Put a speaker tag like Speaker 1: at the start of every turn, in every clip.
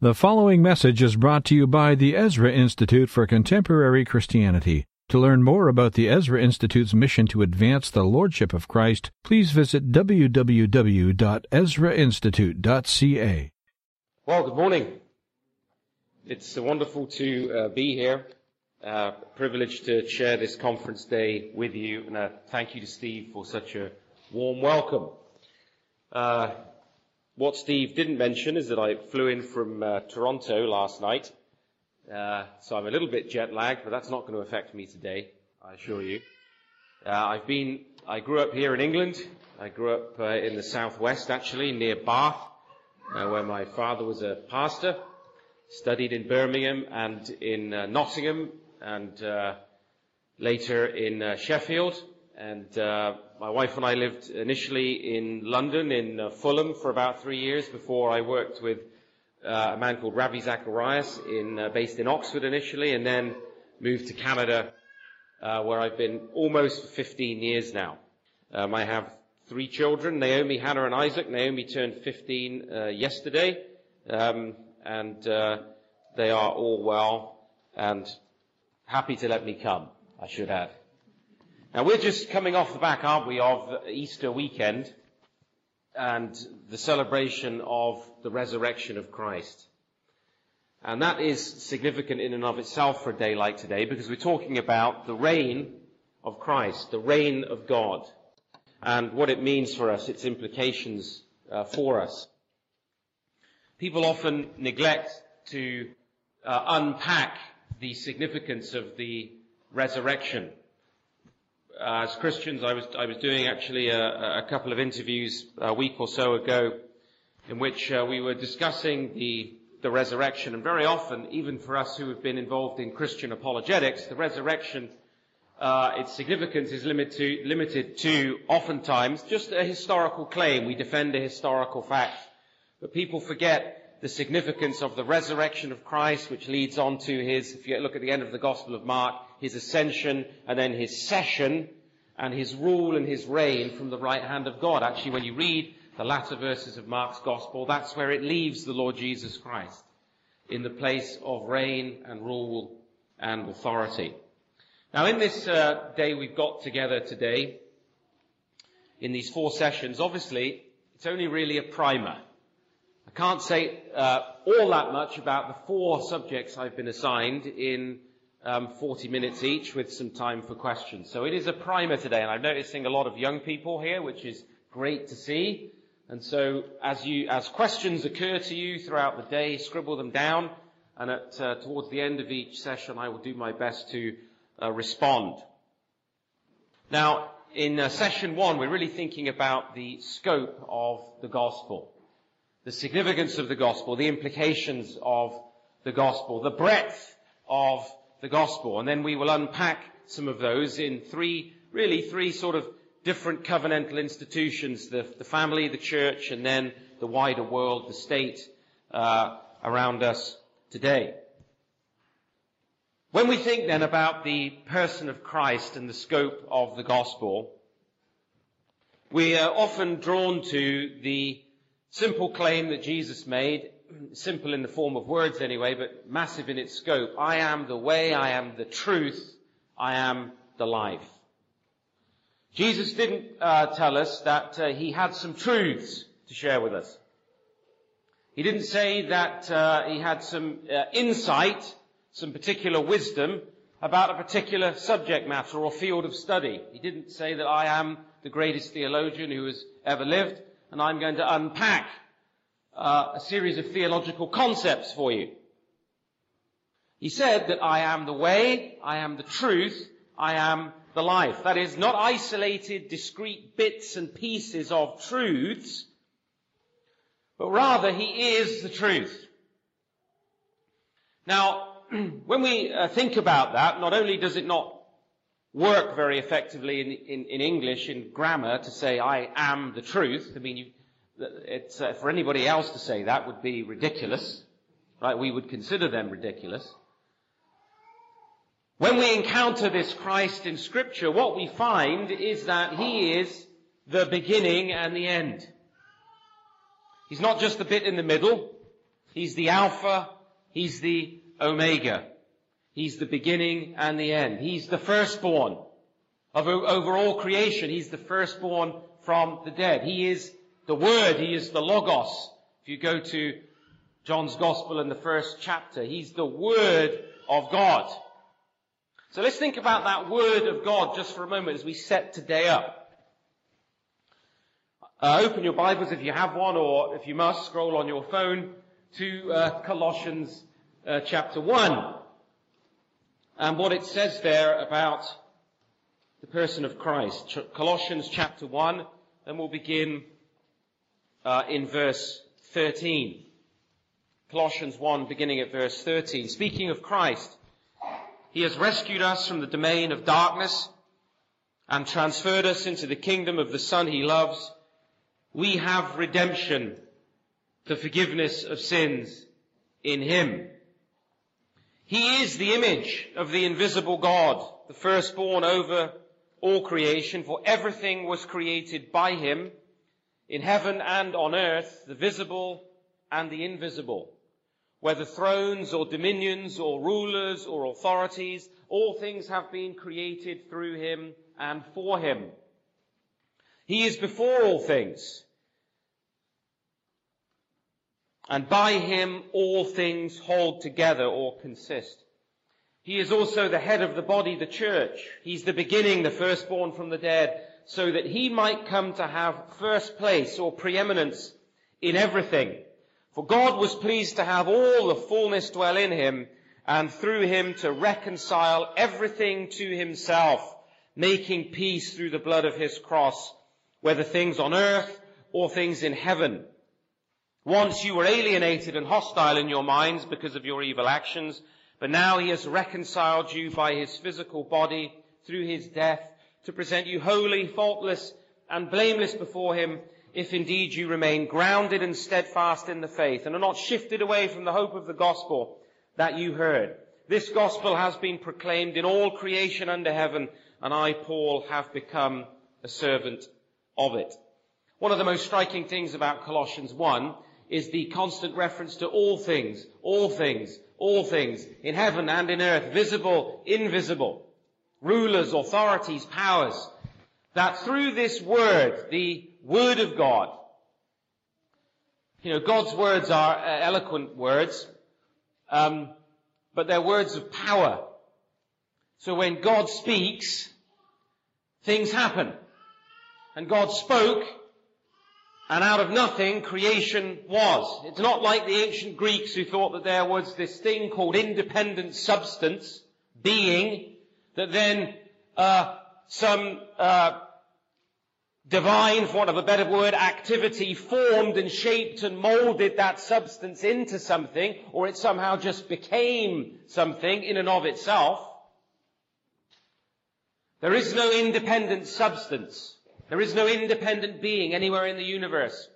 Speaker 1: The following message is brought to you by the Ezra Institute for Contemporary Christianity. To learn more about the Ezra Institute's mission to advance the Lordship of Christ, please visit www.ezrainstitute.ca.
Speaker 2: Well, good morning. It's wonderful to uh, be here. Uh, privileged to share this conference day with you, and thank you to Steve for such a warm welcome. Uh, what Steve didn't mention is that I flew in from uh, Toronto last night, uh, so I'm a little bit jet lagged, but that's not going to affect me today, I assure you. Uh, I've been, I grew up here in England. I grew up uh, in the southwest, actually, near Bath, uh, where my father was a pastor. Studied in Birmingham and in uh, Nottingham, and later in Sheffield. And my wife and I lived initially in London, in uh, Fulham, for about three years before I worked with uh, a man called Ravi Zacharias, in, uh, based in Oxford initially, and then moved to Canada, uh, where I've been almost 15 years now. Um, I have three children, Naomi, Hannah, and Isaac. Naomi turned 15 uh, yesterday, um, and they are all well and happy to let me come, I should add. Now we're just coming off the back, aren't we, of Easter weekend and the celebration of the resurrection of Christ. And that is significant in and of itself for a day like today because we're talking about the reign of Christ, the reign of God, and what it means for us, its implications uh, for us. People often neglect to uh, unpack the significance of the resurrection as Christians, I was, I was doing actually a, a, couple of interviews a week or so ago in which uh, we were discussing the, the resurrection. And very often, even for us who have been involved in Christian apologetics, the resurrection, uh, its significance is limited to, limited to oftentimes just a historical claim. We defend a historical fact. But people forget the significance of the resurrection of Christ, which leads on to his, if you look at the end of the Gospel of Mark, his ascension, and then his session, and his rule and his reign from the right hand of God. Actually, when you read the latter verses of Mark's Gospel, that's where it leaves the Lord Jesus Christ, in the place of reign and rule and authority. Now, in this uh, day we've got together today, in these four sessions, obviously, it's only really a primer. I can't say uh, all that much about the four subjects I've been assigned in um, 40 minutes each with some time for questions. So it is a primer today, and I'm noticing a lot of young people here, which is great to see. And so as you, as questions occur to you throughout the day, scribble them down, and at, uh, towards the end of each session, I will do my best to uh, respond. Now, in uh, session one, we're really thinking about the scope of the gospel, the significance of the gospel, the implications of the gospel, the breadth of the gospel. And then we will unpack some of those in three, really three sort of different covenantal institutions, the, the family, the church, and then the wider world, the state uh, around us today. When we think then about the person of Christ and the scope of the gospel, we are often drawn to the simple claim that Jesus made simple in the form of words anyway, but massive in its scope. I am the way, I am the truth, I am the life. Jesus didn't uh, tell us that uh, he had some truths to share with us. He didn't say that uh, he had some uh, insight, some particular wisdom about a particular subject matter or field of study. He didn't say that I am the greatest theologian who has ever lived and I'm going to unpack uh, a series of theological concepts for you. He said that I am the way, I am the truth, I am the life. That is, not isolated, discrete bits and pieces of truths, but rather He is the truth. Now, when we uh, think about that, not only does it not work very effectively in, in, in English, in grammar, to say I am the truth, I mean, you, it's, uh, for anybody else to say that would be ridiculous, right? We would consider them ridiculous. When we encounter this Christ in scripture, what we find is that He is the beginning and the end. He's not just the bit in the middle. He's the Alpha. He's the Omega. He's the beginning and the end. He's the firstborn of over all creation. He's the firstborn from the dead. He is the Word. He is the Logos. If you go to John's Gospel in the first chapter, He's the Word of God. So let's think about that Word of God just for a moment as we set today up. Uh, open your Bibles if you have one, or if you must, scroll on your phone to uh, Colossians uh, chapter 1 and what it says there about the person of Christ. Ch- Colossians chapter 1, then we'll begin uh, in verse 13. Colossians 1, beginning at verse 13. Speaking of Christ, He has rescued us from the domain of darkness and transferred us into the kingdom of the Son He loves. We have redemption the forgiveness of sins in Him. He is the image of the invisible God, the firstborn over all creation, for everything was created by Him, in heaven and on earth, the visible and the invisible. Whether thrones or dominions or rulers or authorities, all things have been created through Him and for Him. He is before all things and by him all things hold together or consist. He is also the head of the body, the church. He's the beginning, the firstborn from the dead, so that he might come to have first place or preeminence in everything. For God was pleased to have all the fullness dwell in him, and through him to reconcile everything to himself, making peace through the blood of his cross, whether things on earth or things in heaven. Once you were alienated and hostile in your minds because of your evil actions, but now he has reconciled you by his physical body through his death to present you holy, faultless, and blameless before him, if indeed you remain grounded and steadfast in the faith and are not shifted away from the hope of the gospel that you heard. This gospel has been proclaimed in all creation under heaven, and I, Paul, have become a servant of it. One of the most striking things about Colossians 1 is the constant reference to all things, all things, all things, in heaven and in earth, visible, invisible, rulers, authorities, powers, that through this word, the word of God, you know, God's words are uh, eloquent words, um, but they're words of power. So when God speaks, things happen. And God spoke, and out of nothing, creation was. It's not like the ancient Greeks who thought that there was this thing called independent substance, being, that then uh, some uh, divine, for want of a better word, activity formed and shaped and molded that substance into something, or it somehow just became something in and of itself. There is no independent substance. There is no independent being anywhere in the universe.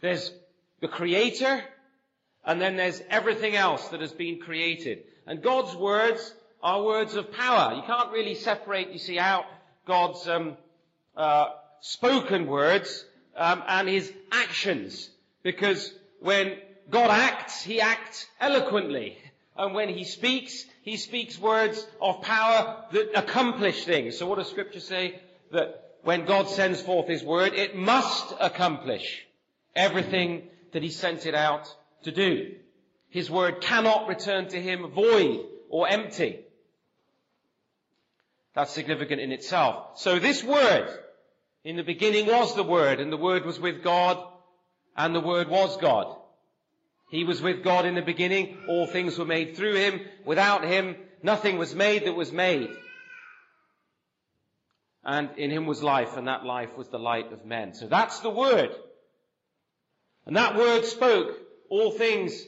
Speaker 2: There's the creator, and then there's everything else that has been created. And God's words are words of power. You can't really separate, you see, out God's um, uh, spoken words um, and his actions, because when God acts, he acts eloquently. And when he speaks, he speaks words of power that accomplish things. So what does scripture say? that when God sends forth His word, it must accomplish everything that He sent it out to do. His word cannot return to Him void or empty. That's significant in itself. So this word, in the beginning was the word, and the word was with God, and the word was God. He was with God in the beginning. All things were made through him. Without him, nothing was made that was made. And in him was life, and that life was the light of men. So that's the word. And that word spoke all things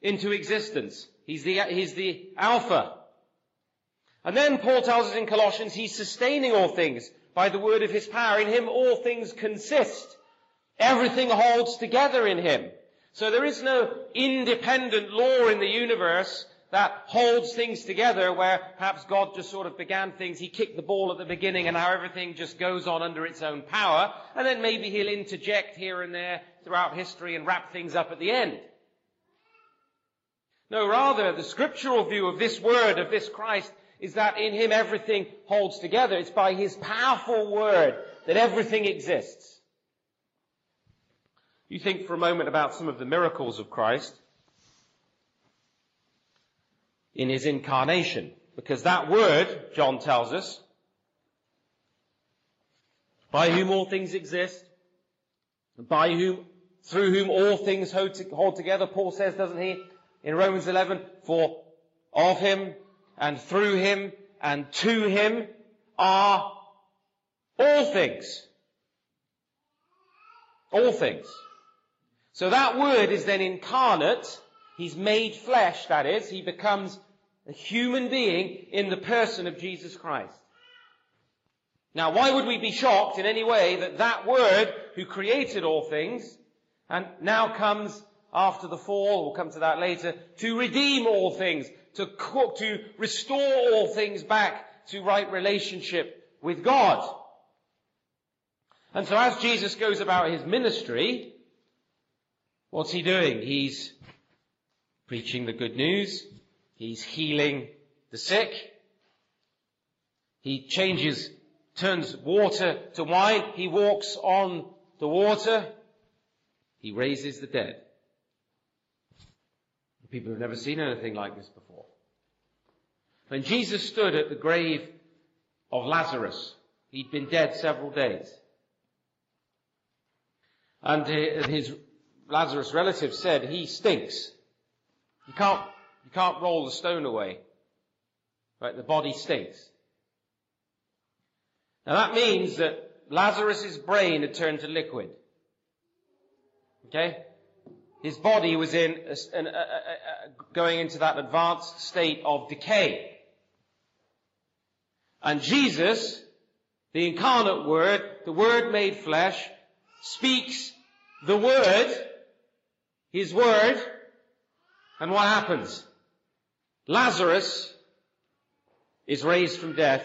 Speaker 2: into existence. He's the, he's the Alpha. And then Paul tells us in Colossians, he's sustaining all things by the word of his power. In him all things consist. Everything holds together in him. So there is no independent law in the universe that holds things together where perhaps God just sort of began things, he kicked the ball at the beginning and now everything just goes on under its own power, and then maybe he'll interject here and there throughout history and wrap things up at the end. No, rather, the scriptural view of this word, of this Christ, is that in him everything holds together. It's by his powerful word that everything exists. You think for a moment about some of the miracles of Christ in his incarnation, because that word, John tells us, by whom all things exist, by whom, through whom all things hold together, Paul says, doesn't he, in Romans 11, for of him and through him and to him are all things. All things. So that word is then incarnate. He's made flesh, that is. He becomes a human being in the person of Jesus Christ. Now, why would we be shocked in any way that that word who created all things and now comes after the fall, we'll come to that later, to redeem all things, to cook, to restore all things back to right relationship with God. And so as Jesus goes about his ministry, what's he doing? He's preaching the good news. He's healing the sick. He changes, turns water to wine. He walks on the water. He raises the dead. People have never seen anything like this before. When Jesus stood at the grave of Lazarus, he'd been dead several days. And his Lazarus relative said, he stinks. You can't, you can't roll the stone away. Right? The body stinks. Now that means that Lazarus' brain had turned to liquid. Okay? His body was in a, a, a, going into that advanced state of decay. And Jesus, the incarnate Word, the Word made flesh, speaks the Word, His Word, and what happens? Lazarus is raised from death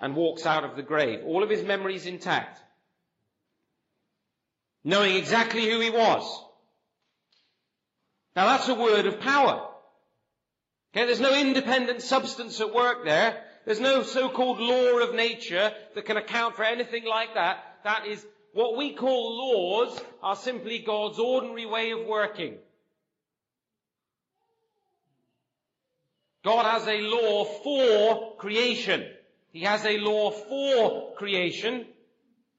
Speaker 2: and walks out of the grave. All of his memories intact. Knowing exactly who he was. Now that's a word of power. Okay, there's no independent substance at work there. There's no so-called law of nature that can account for anything like that. That is, what we call laws are simply God's ordinary way of working. God has a law for creation. He has a law for creation.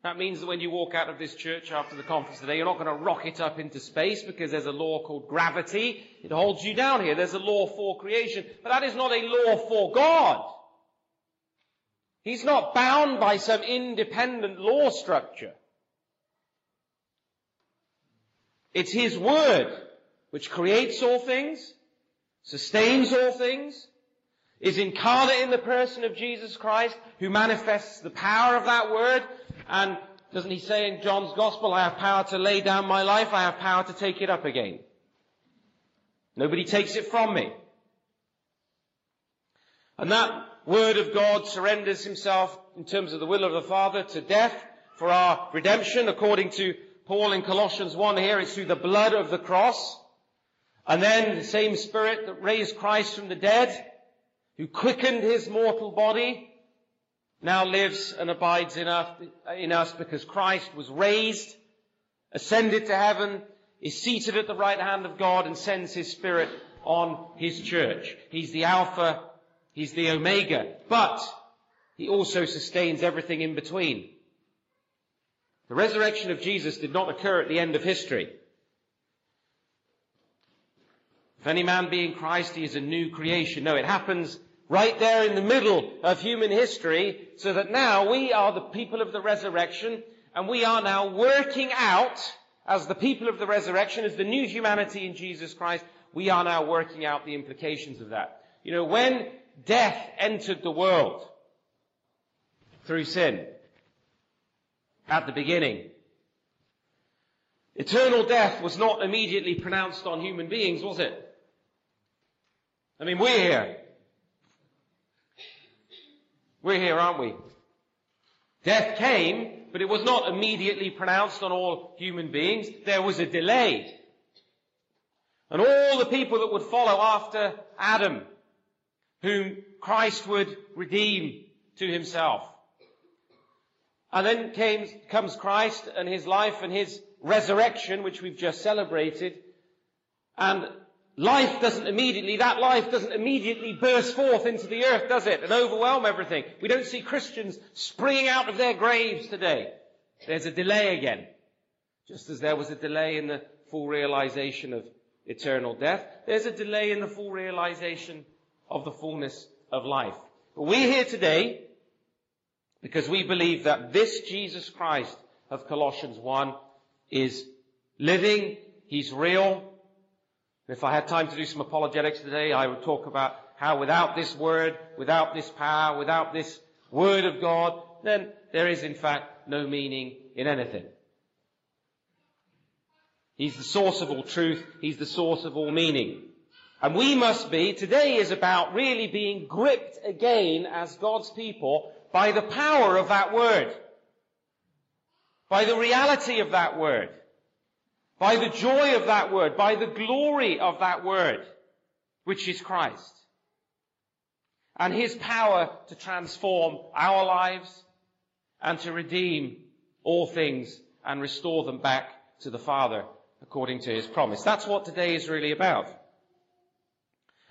Speaker 2: That means that when you walk out of this church after the conference today, you're not going to rocket up into space because there's a law called gravity. It holds you down here. There's a law for creation. But that is not a law for God. He's not bound by some independent law structure. It's His Word which creates all things, sustains all things, is incarnate in the person of Jesus Christ, who manifests the power of that Word, and doesn't he say in John's Gospel, I have power to lay down my life, I have power to take it up again. Nobody takes it from me. And that Word of God surrenders himself in terms of the will of the Father to death for our redemption according to Paul in Colossians 1 here, it's through the blood of the cross. And then the same Spirit that raised Christ from the dead, who quickened his mortal body, now lives and abides in us, because Christ was raised, ascended to heaven, is seated at the right hand of God and sends his Spirit on his church. He's the Alpha, he's the Omega, but he also sustains everything in between. The resurrection of Jesus did not occur at the end of history. If any man be in Christ, he is a new creation. No, it happens right there in the middle of human history, so that now we are the people of the resurrection, and we are now working out, as the people of the resurrection, as the new humanity in Jesus Christ, we are now working out the implications of that. You know, when death entered the world through sin, at the beginning, eternal death was not immediately pronounced on human beings, was it? I mean, we're here. We're here, aren't we? Death came, but it was not immediately pronounced on all human beings. There was a delay. And all the people that would follow after Adam, whom Christ would redeem to himself. And then came, comes Christ and his life and his resurrection, which we've just celebrated. And life doesn't immediately, that life doesn't immediately burst forth into the earth, does it? And overwhelm everything. We don't see Christians springing out of their graves today. There's a delay again. Just as there was a delay in the full realization of eternal death, there's a delay in the full realization of the fullness of life. But we're here today because we believe that this Jesus Christ of Colossians 1 is living, He's real. If I had time to do some apologetics today, I would talk about how without this word, without this power, without this word of God, then there is in fact no meaning in anything. He's the source of all truth. He's the source of all meaning. And we must be, today is about really being gripped again as God's people by the power of that word. By the reality of that word. By the joy of that word. By the glory of that word, which is Christ. And his power to transform our lives and to redeem all things and restore them back to the Father according to his promise. That's what today is really about.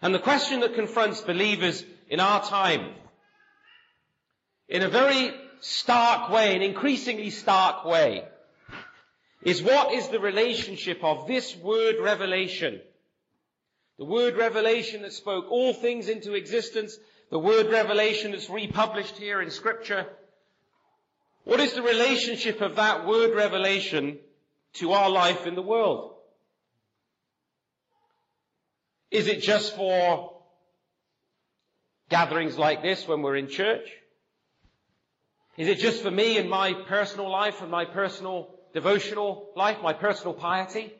Speaker 2: And the question that confronts believers in our time, in a very stark way, an increasingly stark way, is what is the relationship of this word revelation? The word revelation that spoke all things into existence, the word revelation that's republished here in scripture. What is the relationship of that word revelation to our life in the world? Is it just for gatherings like this when we're in church? Is it just for me and my personal life and my personal devotional life, my personal piety?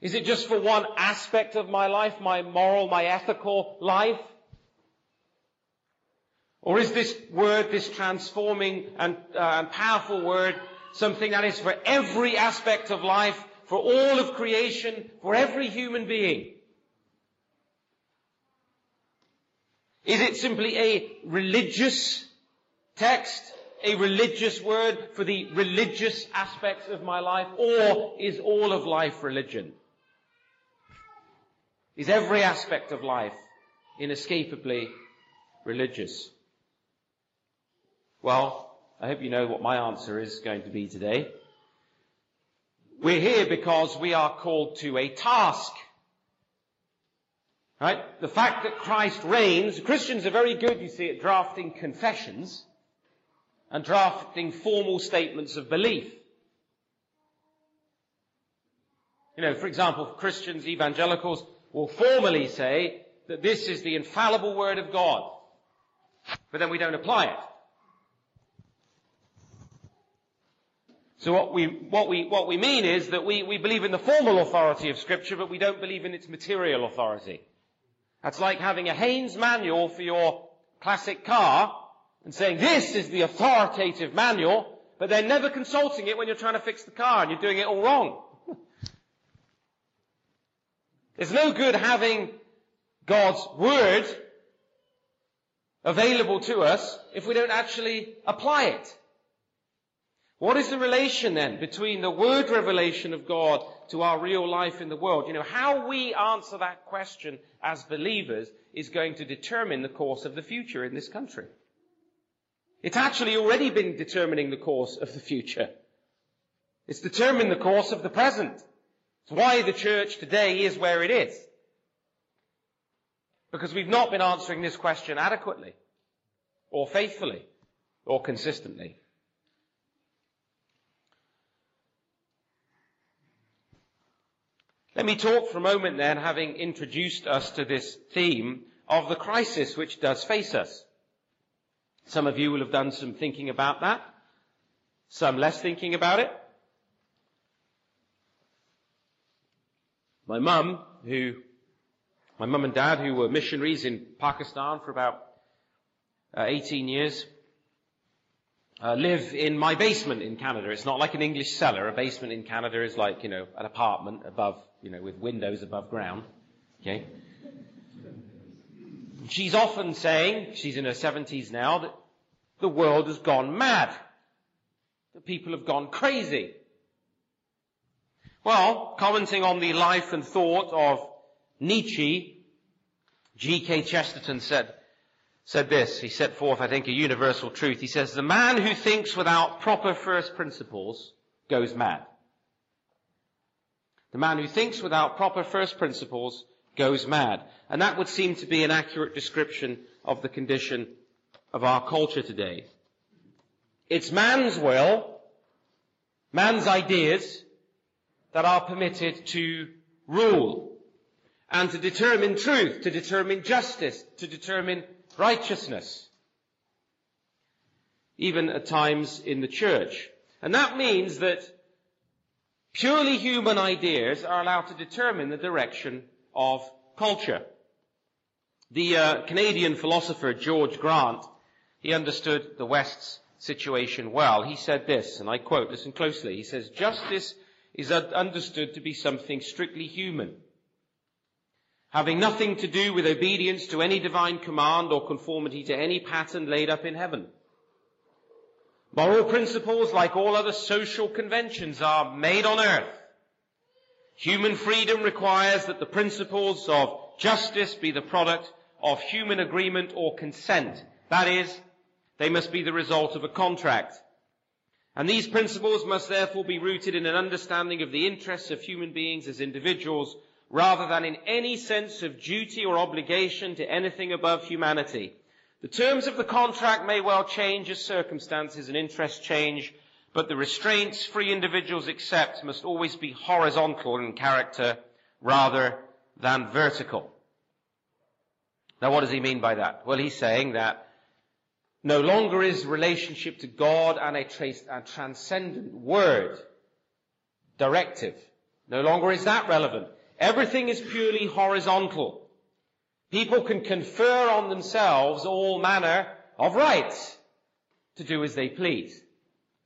Speaker 2: Is it just for one aspect of my life, my moral, my ethical life? Or is this word, this transforming and, uh, and powerful word, something that is for every aspect of life, for all of creation, for every human being? Is it simply a religious text, a religious word for the religious aspects of my life, or is all of life religion? Is every aspect of life inescapably religious? Well, I hope you know what my answer is going to be today. We're here because we are called to a task. Right? The fact that Christ reigns, Christians are very good, you see, at drafting confessions and drafting formal statements of belief. You know, for example, Christians, evangelicals will formally say that this is the infallible word of God. But then we don't apply it. So what we, what we, what we mean is that we, we believe in the formal authority of scripture, but we don't believe in its material authority. That's like having a Haynes manual for your classic car and saying this is the authoritative manual, but then never consulting it when you're trying to fix the car and you're doing it all wrong. It's no good having God's word available to us if we don't actually apply it. What is the relation then between the word revelation of God to our real life in the world? You know, how we answer that question as believers is going to determine the course of the future in this country. It's actually already been determining the course of the future. It's determined the course of the present. It's why the church today is where it is. Because we've not been answering this question adequately, or faithfully, or consistently. Let me talk for a moment then, having introduced us to this theme of the crisis which does face us. Some of you will have done some thinking about that, some less thinking about it. My mum, who My mum and dad, who were missionaries in Pakistan for about uh, 18 years, uh, live in my basement in Canada. It's not like an English cellar. A basement in Canada is like, you know, an apartment above, you know, with windows above ground. Okay? She's often saying, she's in her 70s now, that the world has gone mad. That people have gone crazy. Well, commenting on the life and thought of Nietzsche, G.K. Chesterton said, said this. He set forth, I think, a universal truth. He says, the man who thinks without proper first principles goes mad. The man who thinks without proper first principles goes mad. And that would seem to be an accurate description of the condition of our culture today. It's man's will, man's ideas that are permitted to rule and to determine truth, to determine justice, to determine righteousness. Even at times in the church. And that means that purely human ideas are allowed to determine the direction of culture. The uh, Canadian philosopher George Grant, he understood the West's situation well. He said this, and I quote, listen closely. He says, justice is understood to be something strictly human, having nothing to do with obedience to any divine command or conformity to any pattern laid up in heaven. Moral principles, like all other social conventions, are made on earth Human freedom requires that the principles of justice be the product of human agreement or consent. That is, they must be the result of a contract. And these principles must therefore be rooted in an understanding of the interests of human beings as individuals rather than in any sense of duty or obligation to anything above humanity. The terms of the contract may well change as circumstances and interests change, but the restraints free individuals accept must always be horizontal in character rather than vertical. Now what does he mean by that? Well, he's saying that no longer is relationship to God and a, a transcendent word, directive. No longer is that relevant. Everything is purely horizontal. People can confer on themselves all manner of rights to do as they please.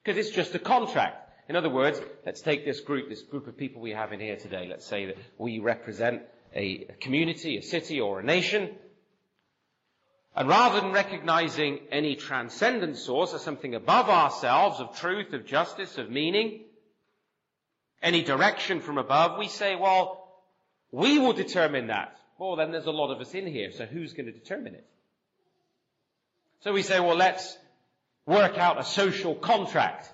Speaker 2: Because it's just a contract. In other words, let's take this group, this group of people we have in here today. Let's say that we represent a community, a city, or a nation. And rather than recognizing any transcendent source as something above ourselves, of truth, of justice, of meaning, any direction from above, we say, well, we will determine that. Well, then there's a lot of us in here, so who's going to determine it? So we say, well, let's work out a social contract.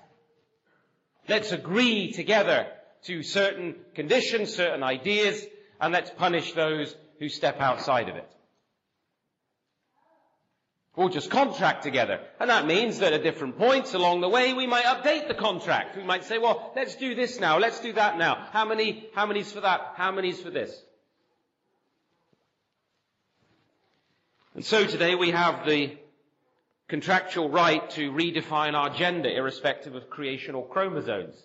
Speaker 2: Let's agree together to certain conditions, certain ideas, and let's punish those who step outside of it. We'll just contract together. And that means that at different points along the way, we might update the contract. We might say, well, let's do this now, let's do that now. How many, how many's for that? How many's for this? And so today we have the contractual right to redefine our gender irrespective of creational chromosomes.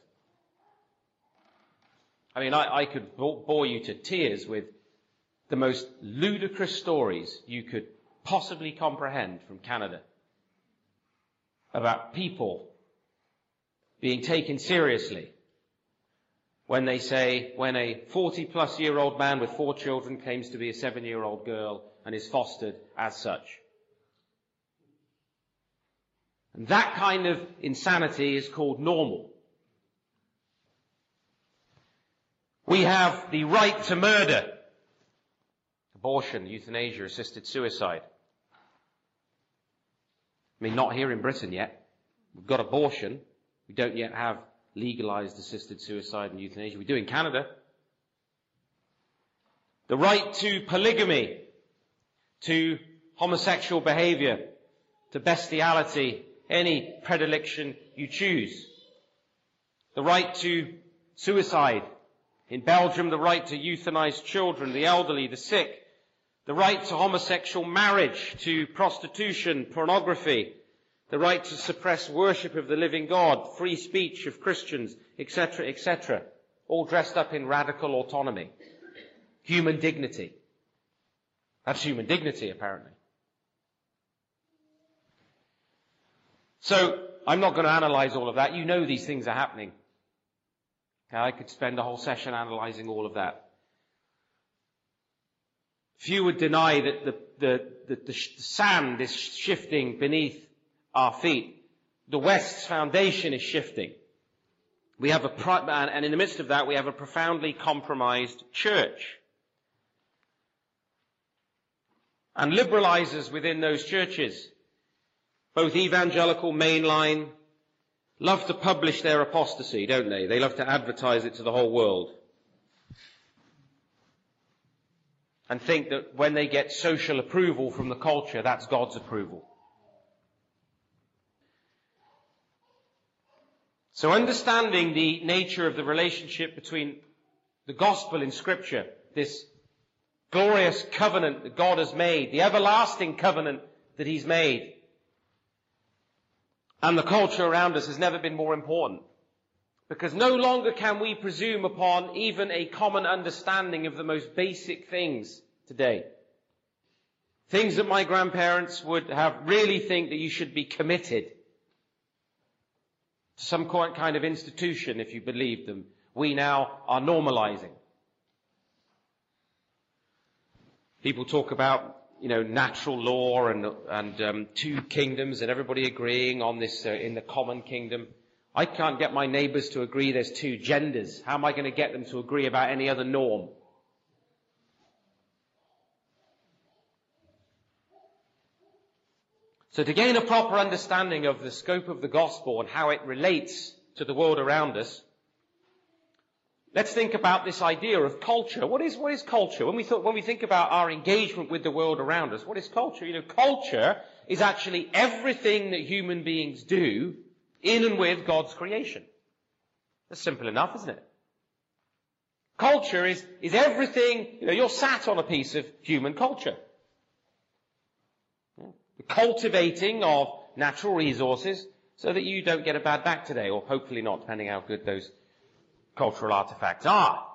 Speaker 2: I mean, I, I could bore you to tears with the most ludicrous stories you could possibly comprehend from Canada about people being taken seriously when they say, when a 40 plus year old man with four children claims to be a seven year old girl and is fostered as such. And that kind of insanity is called normal. We have the right to murder. Abortion, euthanasia, assisted suicide. I mean, not here in Britain yet. We've got abortion. We don't yet have legalized assisted suicide and euthanasia. We do in Canada. The right to polygamy, to homosexual behavior, to bestiality, any predilection you choose. The right to suicide. In Belgium, the right to euthanize children, the elderly, the sick. The right to homosexual marriage, to prostitution, pornography. The right to suppress worship of the living God, free speech of Christians, etc., etc. All dressed up in radical autonomy. Human dignity. That's human dignity, apparently. So, I'm not going to analyze all of that. You know these things are happening. I could spend a whole session analyzing all of that. Few would deny that the, the, the, the sand is shifting beneath our feet. The West's foundation is shifting. We have a, and in the midst of that, we have a profoundly compromised church. And liberalizers within those churches, both evangelical, mainline, love to publish their apostasy, don't they? They love to advertise it to the whole world. And think that when they get social approval from the culture, that's God's approval. So understanding the nature of the relationship between the gospel in scripture, this glorious covenant that God has made, the everlasting covenant that He's made, and the culture around us has never been more important. Because no longer can we presume upon even a common understanding of the most basic things today. Things that my grandparents would have really think that you should be committed to some kind of institution if you believe them. We now are normalizing. People talk about you know, natural law and, and um, two kingdoms and everybody agreeing on this uh, in the common kingdom. I can't get my neighbours to agree there's two genders. How am I going to get them to agree about any other norm? So to gain a proper understanding of the scope of the gospel and how it relates to the world around us, Let's think about this idea of culture. What is, what is culture? When we, thought, when we think about our engagement with the world around us, what is culture? You know, culture is actually everything that human beings do in and with God's creation. That's simple enough, isn't it? Culture is, is everything, you know, you're sat on a piece of human culture. The cultivating of natural resources so that you don't get a bad back today, or hopefully not, depending how good those cultural artifacts are.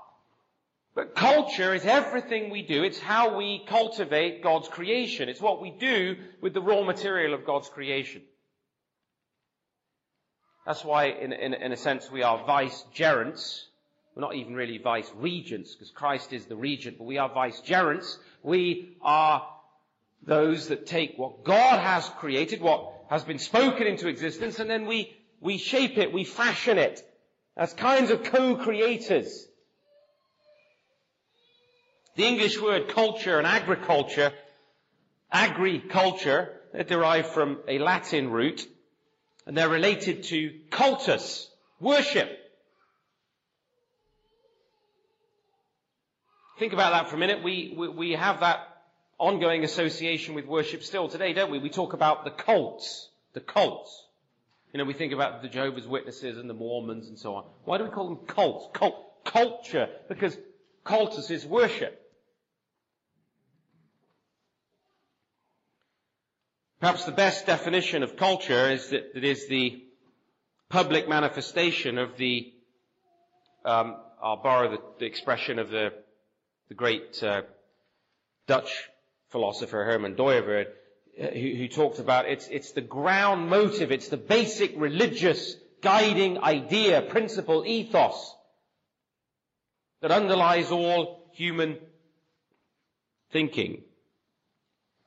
Speaker 2: But culture is everything we do. It's how we cultivate God's creation. It's what we do with the raw material of God's creation. That's why, in, in, in a sense, we are vicegerents. We're not even really vice regents, because Christ is the regent, but we are vicegerents. We are those that take what God has created, what has been spoken into existence, and then we, we shape it, we fashion it as kinds of co-creators. The English word culture and agriculture, agriculture, they're derived from a Latin root, and they're related to cultus, worship. Think about that for a minute. We, we, we have that ongoing association with worship still today, don't we? We talk about the cults, the cults. You know, we think about the Jehovah's Witnesses and the Mormons and so on. Why do we call them cults? Cult, culture, because cultus is worship. Perhaps the best definition of culture is that it is the public manifestation of the, um, I'll borrow the, the, expression of the, the great uh, Dutch philosopher Herman Dooyeweerd, Uh, who, who talked about it's, it's the ground motive, it's the basic religious guiding idea, principle, ethos that underlies all human thinking.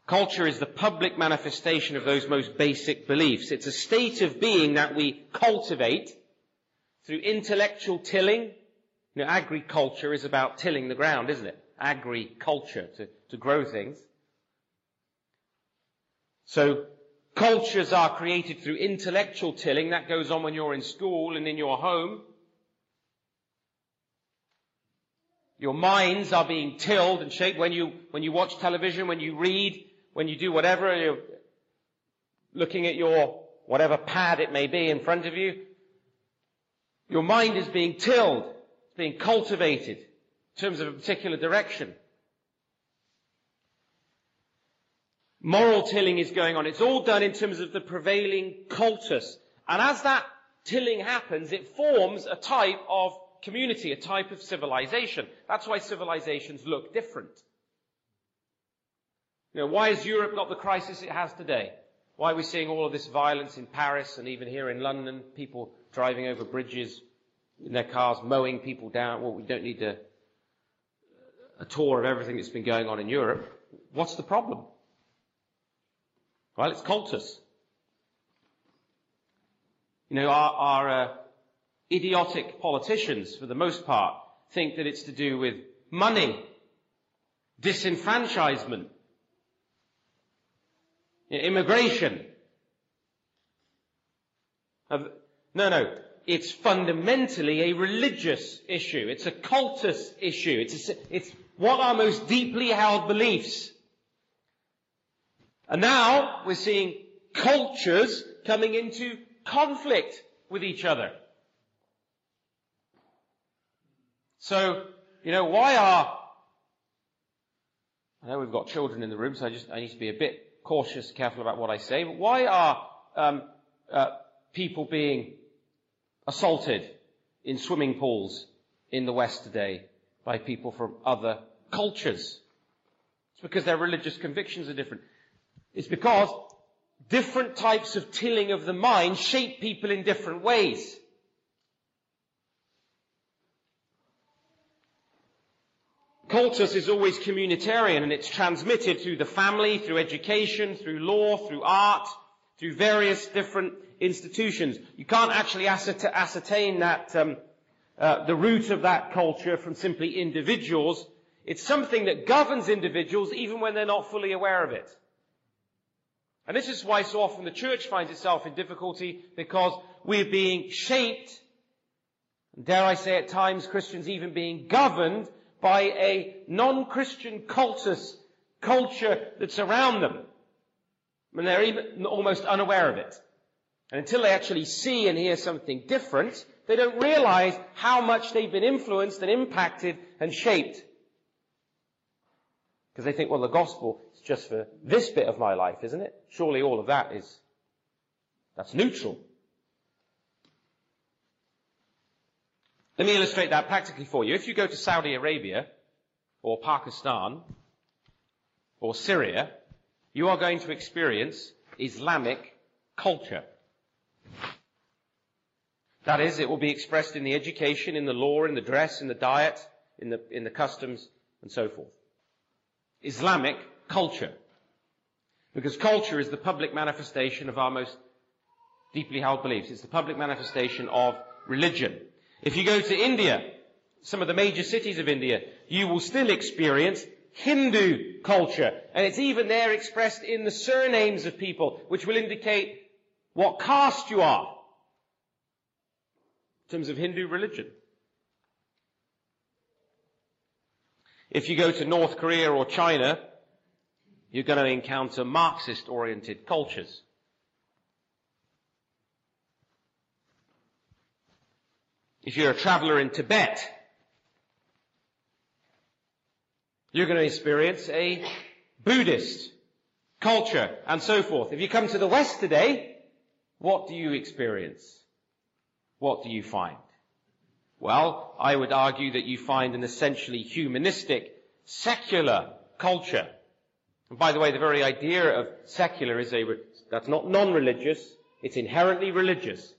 Speaker 2: Culture is the public manifestation of those most basic beliefs. It's a state of being that we cultivate through intellectual tilling. You know, agriculture is about tilling the ground, isn't it? Agriculture, to, to grow things. So cultures are created through intellectual tilling. That goes on when you're in school and in your home. Your minds are being tilled and shaped when you, when you watch television, when you read, when you do whatever, and you're looking at your whatever pad it may be in front of you. Your mind is being tilled, being cultivated in terms of a particular direction. Moral tilling is going on. It's all done in terms of the prevailing cultus. And as that tilling happens, it forms a type of community, a type of civilization. That's why civilizations look different. You know, why has Europe got the crisis it has today? Why are we seeing all of this violence in Paris and even here in London? People driving over bridges in their cars, mowing people down. Well, we don't need a, a tour of everything that's been going on in Europe. What's the problem? Well, it's cultus. You know, our, our uh, idiotic politicians, for the most part, think that it's to do with money, disenfranchisement, immigration. No, no. It's fundamentally a religious issue. It's a cultus issue. It's, a, it's what our most deeply held beliefs. And now we're seeing cultures coming into conflict with each other. So, you know, why are, I know we've got children in the room, so I just, I need to be a bit cautious, careful about what I say, but why are, um, uh, people being assaulted in swimming pools in the West today by people from other cultures? It's because their religious convictions are different. It's because different types of tilling of the mind shape people in different ways. Cultus is always communitarian and it's transmitted through the family, through education, through law, through art, through various different institutions. You can't actually ascertain that um, uh, the root of that culture from simply individuals. It's something that governs individuals even when they're not fully aware of it. And this is why so often the church finds itself in difficulty because we're being shaped, dare I say at times Christians even being governed by a non-Christian cultus culture that's around them. And they're even almost unaware of it. And until they actually see and hear something different, they don't realize how much they've been influenced and impacted and shaped. Because they think, well, the gospel just for this bit of my life, isn't it? Surely all of that is, that's neutral. Let me illustrate that practically for you. If you go to Saudi Arabia, or Pakistan, or Syria, you are going to experience Islamic culture. That is, it will be expressed in the education, in the law, in the dress, in the diet, in the, in the customs, and so forth. Islamic culture. Because culture is the public manifestation of our most deeply held beliefs. It's the public manifestation of religion. If you go to India, some of the major cities of India, you will still experience Hindu culture. And it's even there expressed in the surnames of people, which will indicate what caste you are in terms of Hindu religion. If you go to North Korea or China, you're going to encounter Marxist oriented cultures. If you're a traveler in Tibet, you're going to experience a Buddhist culture and so forth. If you come to the West today, what do you experience? What do you find? Well, I would argue that you find an essentially humanistic, secular culture. And by the way, the very idea of secular is a, that's not non-religious, it's inherently religious.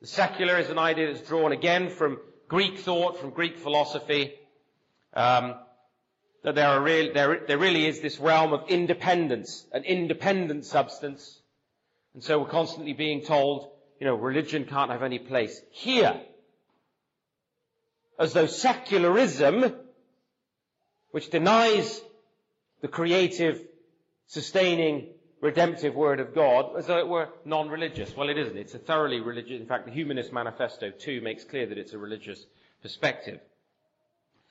Speaker 2: The secular is an idea that's drawn again from Greek thought, from Greek philosophy, um, that there, are real, there, there really is this realm of independence, an independent substance. And so we're constantly being told, you know, religion can't have any place here. As though secularism, which denies the creative, sustaining, redemptive word of God as though it were non-religious. Well, it isn't. It's a thoroughly religious, in fact, the Humanist Manifesto too makes clear that it's a religious perspective.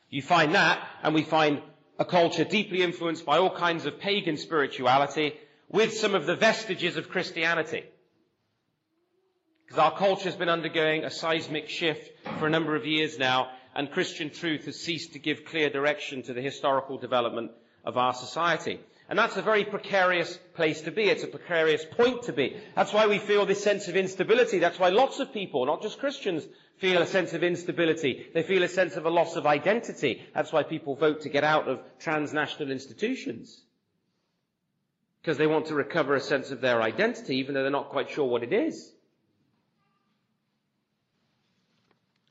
Speaker 2: You find that, and we find a culture deeply influenced by all kinds of pagan spirituality with some of the vestiges of Christianity. Because our culture has been undergoing a seismic shift for a number of years now, and Christian truth has ceased to give clear direction to the historical development of our society. And that's a very precarious place to be. It's a precarious point to be. That's why we feel this sense of instability. That's why lots of people, not just Christians, feel a sense of instability. They feel a sense of a loss of identity. That's why people vote to get out of transnational institutions. because they want to recover a sense of their identity, even though they're not quite sure what it is.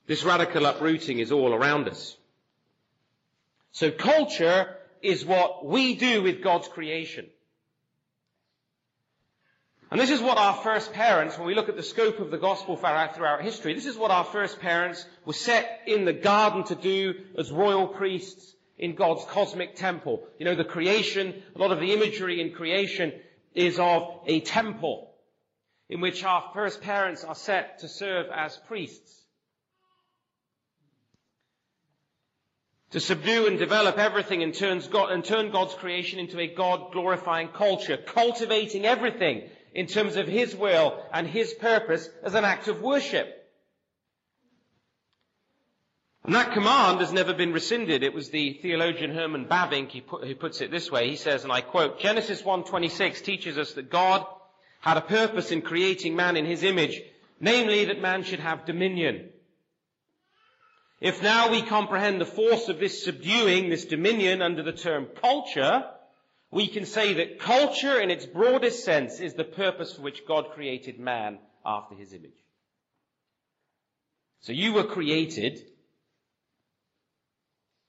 Speaker 2: This radical uprooting is all around us. So culture is what we do with God's creation. And this is what our first parents, when we look at the scope of the gospel throughout history, this is what our first parents were set in the garden to do as royal priests in God's cosmic temple. You know, the creation, a lot of the imagery in creation is of a temple in which our first parents are set to serve as priests. To subdue and develop everything and, God, and turn God's creation into a God glorifying culture, cultivating everything in terms of His will and His purpose as an act of worship. And that command has never been rescinded. It was the theologian Herman Bavinck who puts it this way. He says, and I quote, Genesis 1.26 teaches us that God had a purpose in creating man in his image, namely that man should have dominion. If now we comprehend the force of this subduing, this dominion under the term culture, we can say that culture in its broadest sense is the purpose for which God created man after his image. So you were created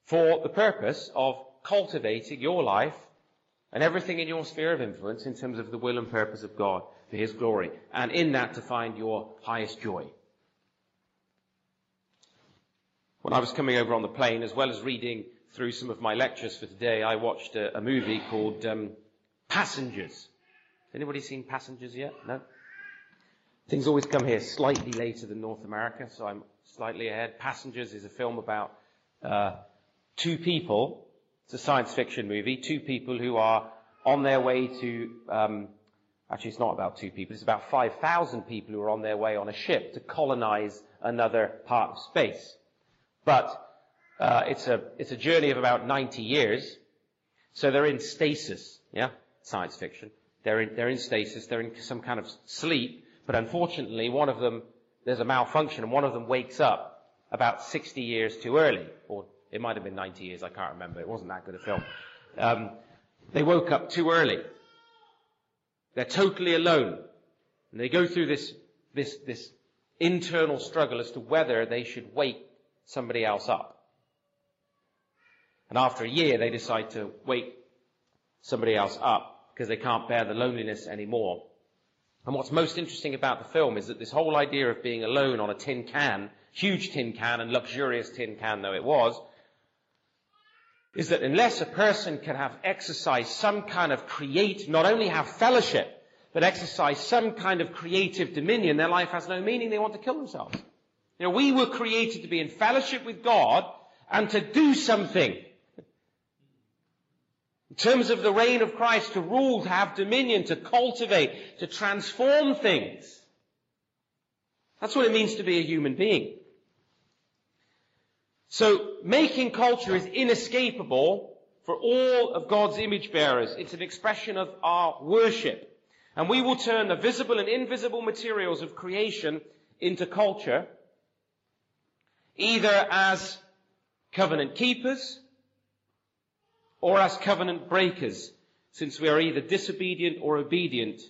Speaker 2: for the purpose of cultivating your life and everything in your sphere of influence in terms of the will and purpose of God for His glory, and in that to find your highest joy. When I was coming over on the plane, as well as reading through some of my lectures for today, I watched a, a movie called um, Passengers. Anybody seen Passengers yet? No? Things always come here slightly later than North America, so I'm slightly ahead. Passengers is a film about uh, two people, it's a science fiction movie, two people who are on their way to, um, actually it's not about two people, it's about 5,000 people who are on their way on a ship to colonize another part of space. But uh, it's a it's a journey of about 90 years, so they're in stasis. Yeah, science fiction. They're in they're in stasis. They're in some kind of sleep. But unfortunately, one of them there's a malfunction, and one of them wakes up about 60 years too early, or it might have been 90 years, I can't remember. It wasn't that good a film. Um, they woke up too early. They're totally alone. And they go through this, this, this internal struggle as to whether they should wake somebody else up. And after a year, they decide to wake somebody else up because they can't bear the loneliness anymore. And what's most interesting about the film is that this whole idea of being alone on a tin can, huge tin can and luxurious tin can though it was, is that unless a person can have exercised some kind of create, not only have fellowship, but exercise some kind of creative dominion, their life has no meaning, they want to kill themselves. You know, we were created to be in fellowship with God and to do something. In terms of the reign of Christ, to rule, to have dominion, to cultivate, to transform things. That's what it means to be a human being. So making culture is inescapable for all of God's image bearers. It's an expression of our worship. And we will turn the visible and invisible materials of creation into culture, either as covenant keepers or as covenant breakers, since we are either disobedient or obedient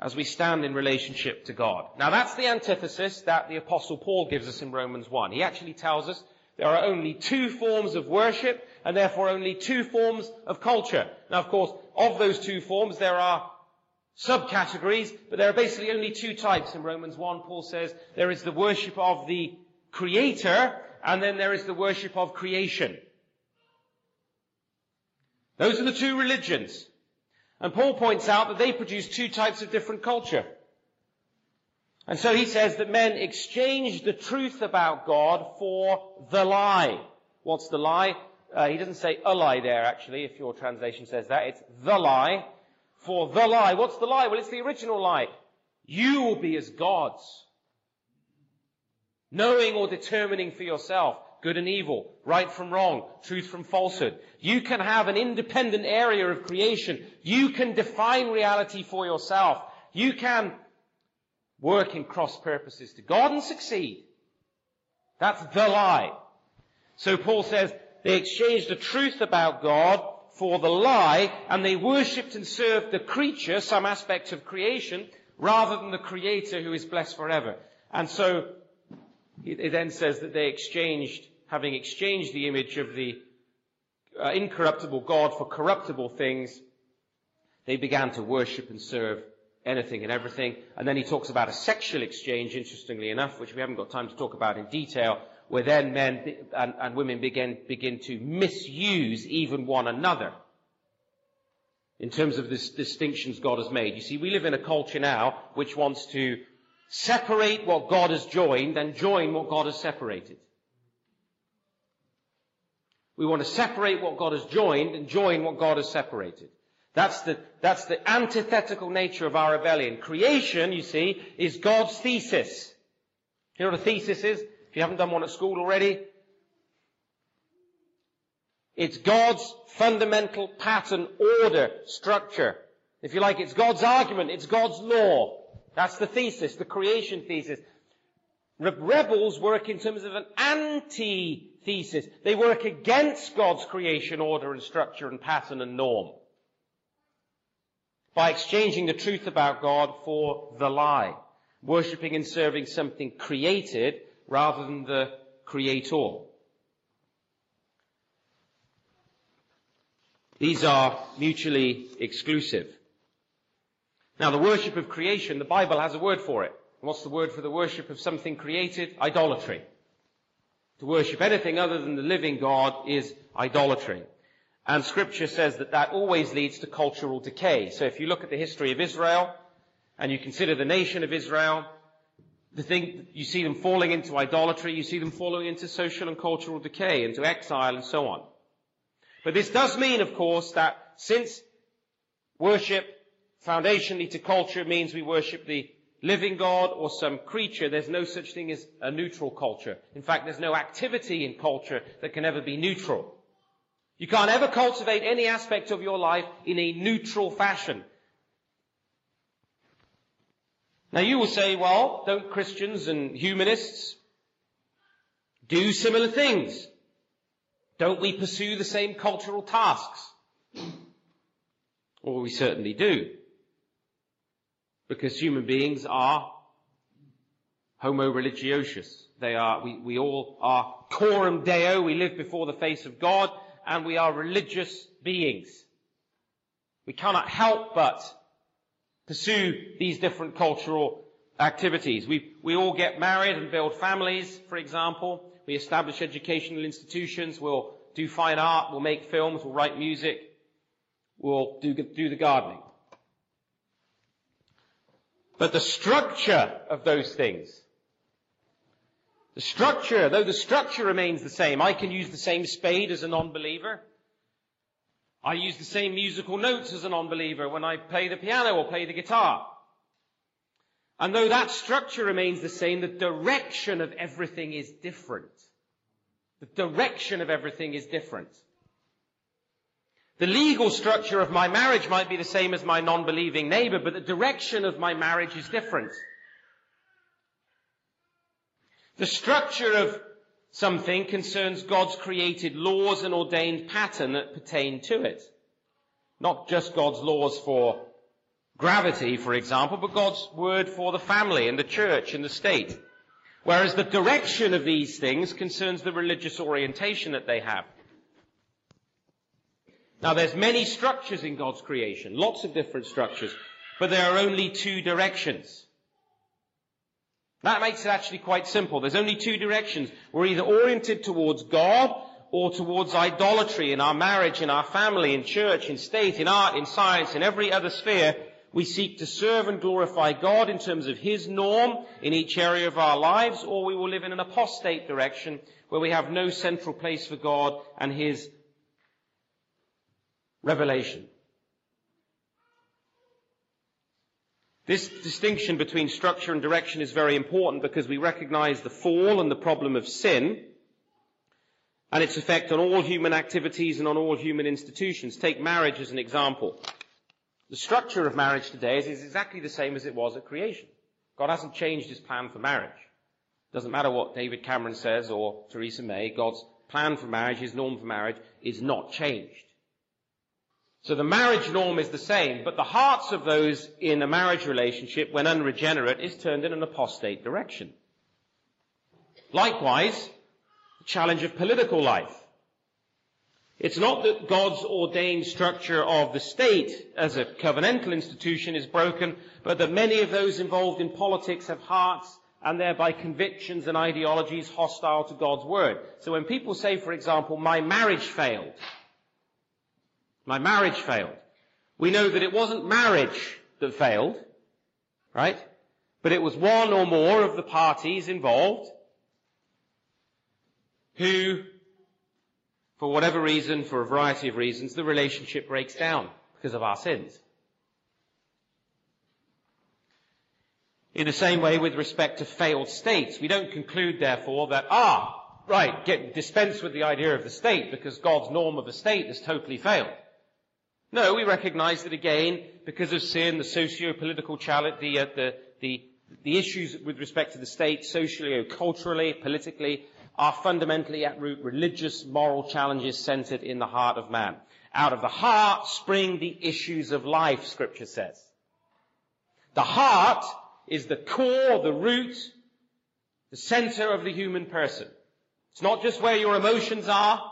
Speaker 2: as we stand in relationship to God. Now that's the antithesis that the apostle Paul gives us in Romans 1. He actually tells us there are only two forms of worship and therefore only two forms of culture. Now of course, of those two forms there are subcategories, but there are basically only two types. In Romans 1, Paul says there is the worship of the creator and then there is the worship of creation. Those are the two religions. And Paul points out that they produce two types of different culture. And so he says that men exchange the truth about God for the lie. What's the lie? Uh, he doesn't say a lie there, actually, if your translation says that. It's the lie. For the lie. What's the lie? Well, it's the original lie. You will be as gods. Knowing or determining for yourself good and evil, right from wrong, truth from falsehood. You can have an independent area of creation. You can define reality for yourself. You can work in cross purposes to God and succeed. That's the lie. So Paul says they exchanged the truth about God for the lie, and they worshipped and served the creature, some aspect of creation, rather than the creator who is blessed forever. And so, it then says that they exchanged, having exchanged the image of the uh, incorruptible God for corruptible things, they began to worship and serve anything and everything. And then he talks about a sexual exchange, interestingly enough, which we haven't got time to talk about in detail, where then men and, and women begin, begin to misuse even one another in terms of the distinctions God has made. You see, we live in a culture now which wants to separate what God has joined and join what God has separated. We want to separate what God has joined and join what God has separated. That's the, that's the antithetical nature of our rebellion. Creation, you see, is God's thesis. You know what a thesis is? If you haven't done one at school already, it's God's fundamental pattern, order, structure. If you like, it's God's argument, it's God's law. That's the thesis, the creation thesis. Rebels work in terms of an anti-thesis. They work against God's creation order and structure and pattern and norm. By exchanging the truth about God for the lie. Worshipping and serving something created rather than the creator. These are mutually exclusive. Now the worship of creation, the Bible has a word for it. What's the word for the worship of something created? Idolatry. To worship anything other than the living God is idolatry. And scripture says that that always leads to cultural decay. So if you look at the history of Israel, and you consider the nation of Israel, the thing, you see them falling into idolatry, you see them falling into social and cultural decay, into exile and so on. But this does mean, of course, that since worship foundationally to culture means we worship the living God or some creature, there's no such thing as a neutral culture. In fact, there's no activity in culture that can ever be neutral. You can't ever cultivate any aspect of your life in a neutral fashion. Now you will say, well, don't Christians and humanists do similar things? Don't we pursue the same cultural tasks? Well, we certainly do. Because human beings are homo religiosus. They are, we, we all are coram deo, we live before the face of God, and we are religious beings. We cannot help but pursue these different cultural activities. We, we all get married and build families, for example. We establish educational institutions. We'll do fine art. We'll make films. We'll write music. We'll do, do the gardening. But the structure of those things, the structure, though the structure remains the same, I can use the same spade as a non-believer. I use the same musical notes as a non-believer when I play the piano or play the guitar. And though that structure remains the same, the direction of everything is different. The direction of everything is different. The legal structure of my marriage might be the same as my non-believing neighbor, but the direction of my marriage is different. The structure of something concerns God's created laws and ordained pattern that pertain to it. Not just God's laws for gravity, for example, but God's word for the family and the church and the state. Whereas the direction of these things concerns the religious orientation that they have. Now there's many structures in God's creation, lots of different structures, but there are only two directions. That makes it actually quite simple. There's only two directions. We're either oriented towards God or towards idolatry in our marriage, in our family, in church, in state, in art, in science, in every other sphere. We seek to serve and glorify God in terms of His norm in each area of our lives, or we will live in an apostate direction where we have no central place for God and His revelation. This distinction between structure and direction is very important because we recognize the fall and the problem of sin and its effect on all human activities and on all human institutions. Take marriage as an example. The structure of marriage today is exactly the same as it was at creation. God hasn't changed his plan for marriage. Doesn't matter what David Cameron says or Theresa May, God's plan for marriage, his norm for marriage, is not changed. So the marriage norm is the same, but the hearts of those in a marriage relationship, when unregenerate, is turned in an apostate direction. Likewise, the challenge of political life. It's not that God's ordained structure of the state as a covenantal institution is broken, but that many of those involved in politics have hearts and thereby convictions and ideologies hostile to God's word. So when people say, for example, my marriage failed, my marriage failed, we know that it wasn't marriage that failed, right? But it was one or more of the parties involved who for whatever reason, for a variety of reasons, the relationship breaks down because of our sins. In the same way with respect to failed states, we don't conclude therefore that, ah, right, get, dispense with the idea of the state because God's norm of the state has totally failed. No, we recognize that again, because of sin, the socio-political challenge, the, uh, the, the, the issues with respect to the state, socially, culturally, politically, are fundamentally at root religious, moral challenges centered in the heart of man. Out of the heart spring the issues of life, scripture says. The heart is the core, the root, the center of the human person. It's not just where your emotions are.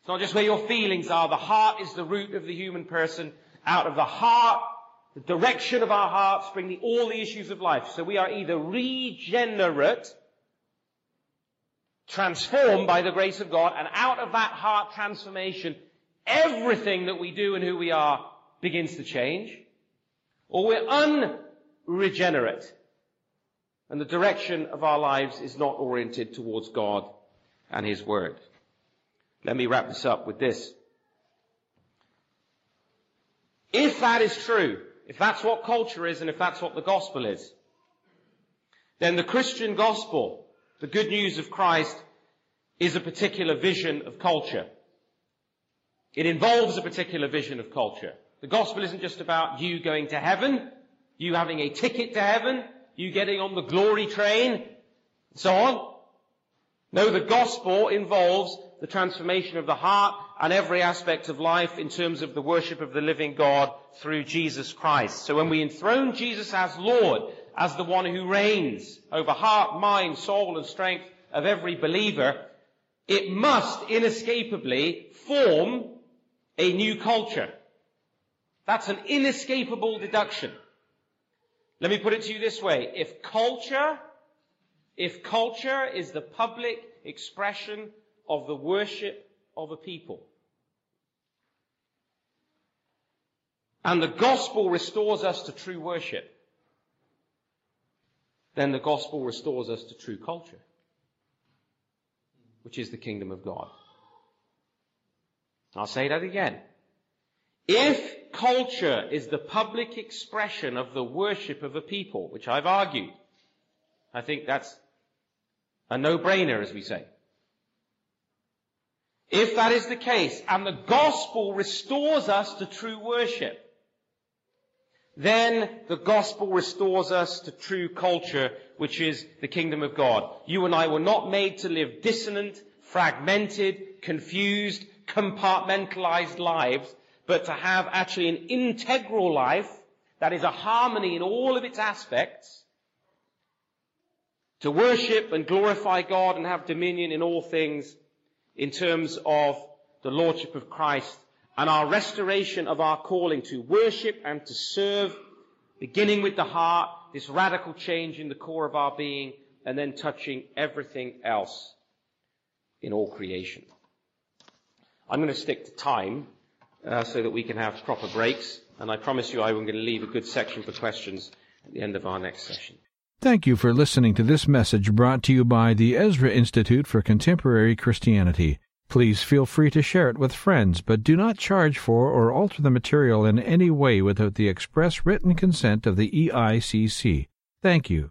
Speaker 2: It's not just where your feelings are. The heart is the root of the human person. Out of the heart, the direction of our heart spring the, all the issues of life. So we are either regenerate transformed by the grace of God, and out of that heart transformation, everything that we do and who we are begins to change. Or we're unregenerate, and the direction of our lives is not oriented towards God and His Word. Let me wrap this up with this. If that is true, if that's what culture is and if that's what the gospel is, then the Christian gospel the good news of Christ is a particular vision of culture. It involves a particular vision of culture. The gospel isn't just about you going to heaven, you having a ticket to heaven, you getting on the glory train, and so on. No, the gospel involves the transformation of the heart and every aspect of life in terms of the worship of the living God through Jesus Christ. So when we enthrone Jesus as Lord, as the one who reigns over heart, mind, soul and strength of every believer, it must inescapably form a new culture. That's an inescapable deduction. Let me put it to you this way. If culture, if culture is the public expression of the worship of a people, and the gospel restores us to true worship, then the gospel restores us to true culture, which is the kingdom of God. I'll say that again. If culture is the public expression of the worship of a people, which I've argued, I think that's a no-brainer, as we say. If that is the case, and the gospel restores us to true worship, then the gospel restores us to true culture, which is the kingdom of God. You and I were not made to live dissonant, fragmented, confused, compartmentalized lives, but to have actually an integral life that is a harmony in all of its aspects, to worship and glorify God and have dominion in all things in terms of the Lordship of Christ and our restoration of our calling to worship and to serve, beginning with the heart, this radical change in the core of our being, and then touching everything else in all creation. I'm going to stick to time uh, so that we can have proper breaks, and I promise you I am going to leave a good section for questions at the end of our next session.
Speaker 1: Thank you for listening to this message brought to you by the Ezra Institute for Contemporary Christianity. Please feel free to share it with friends, but do not charge for or alter the material in any way without the express written consent of the EICC. Thank you.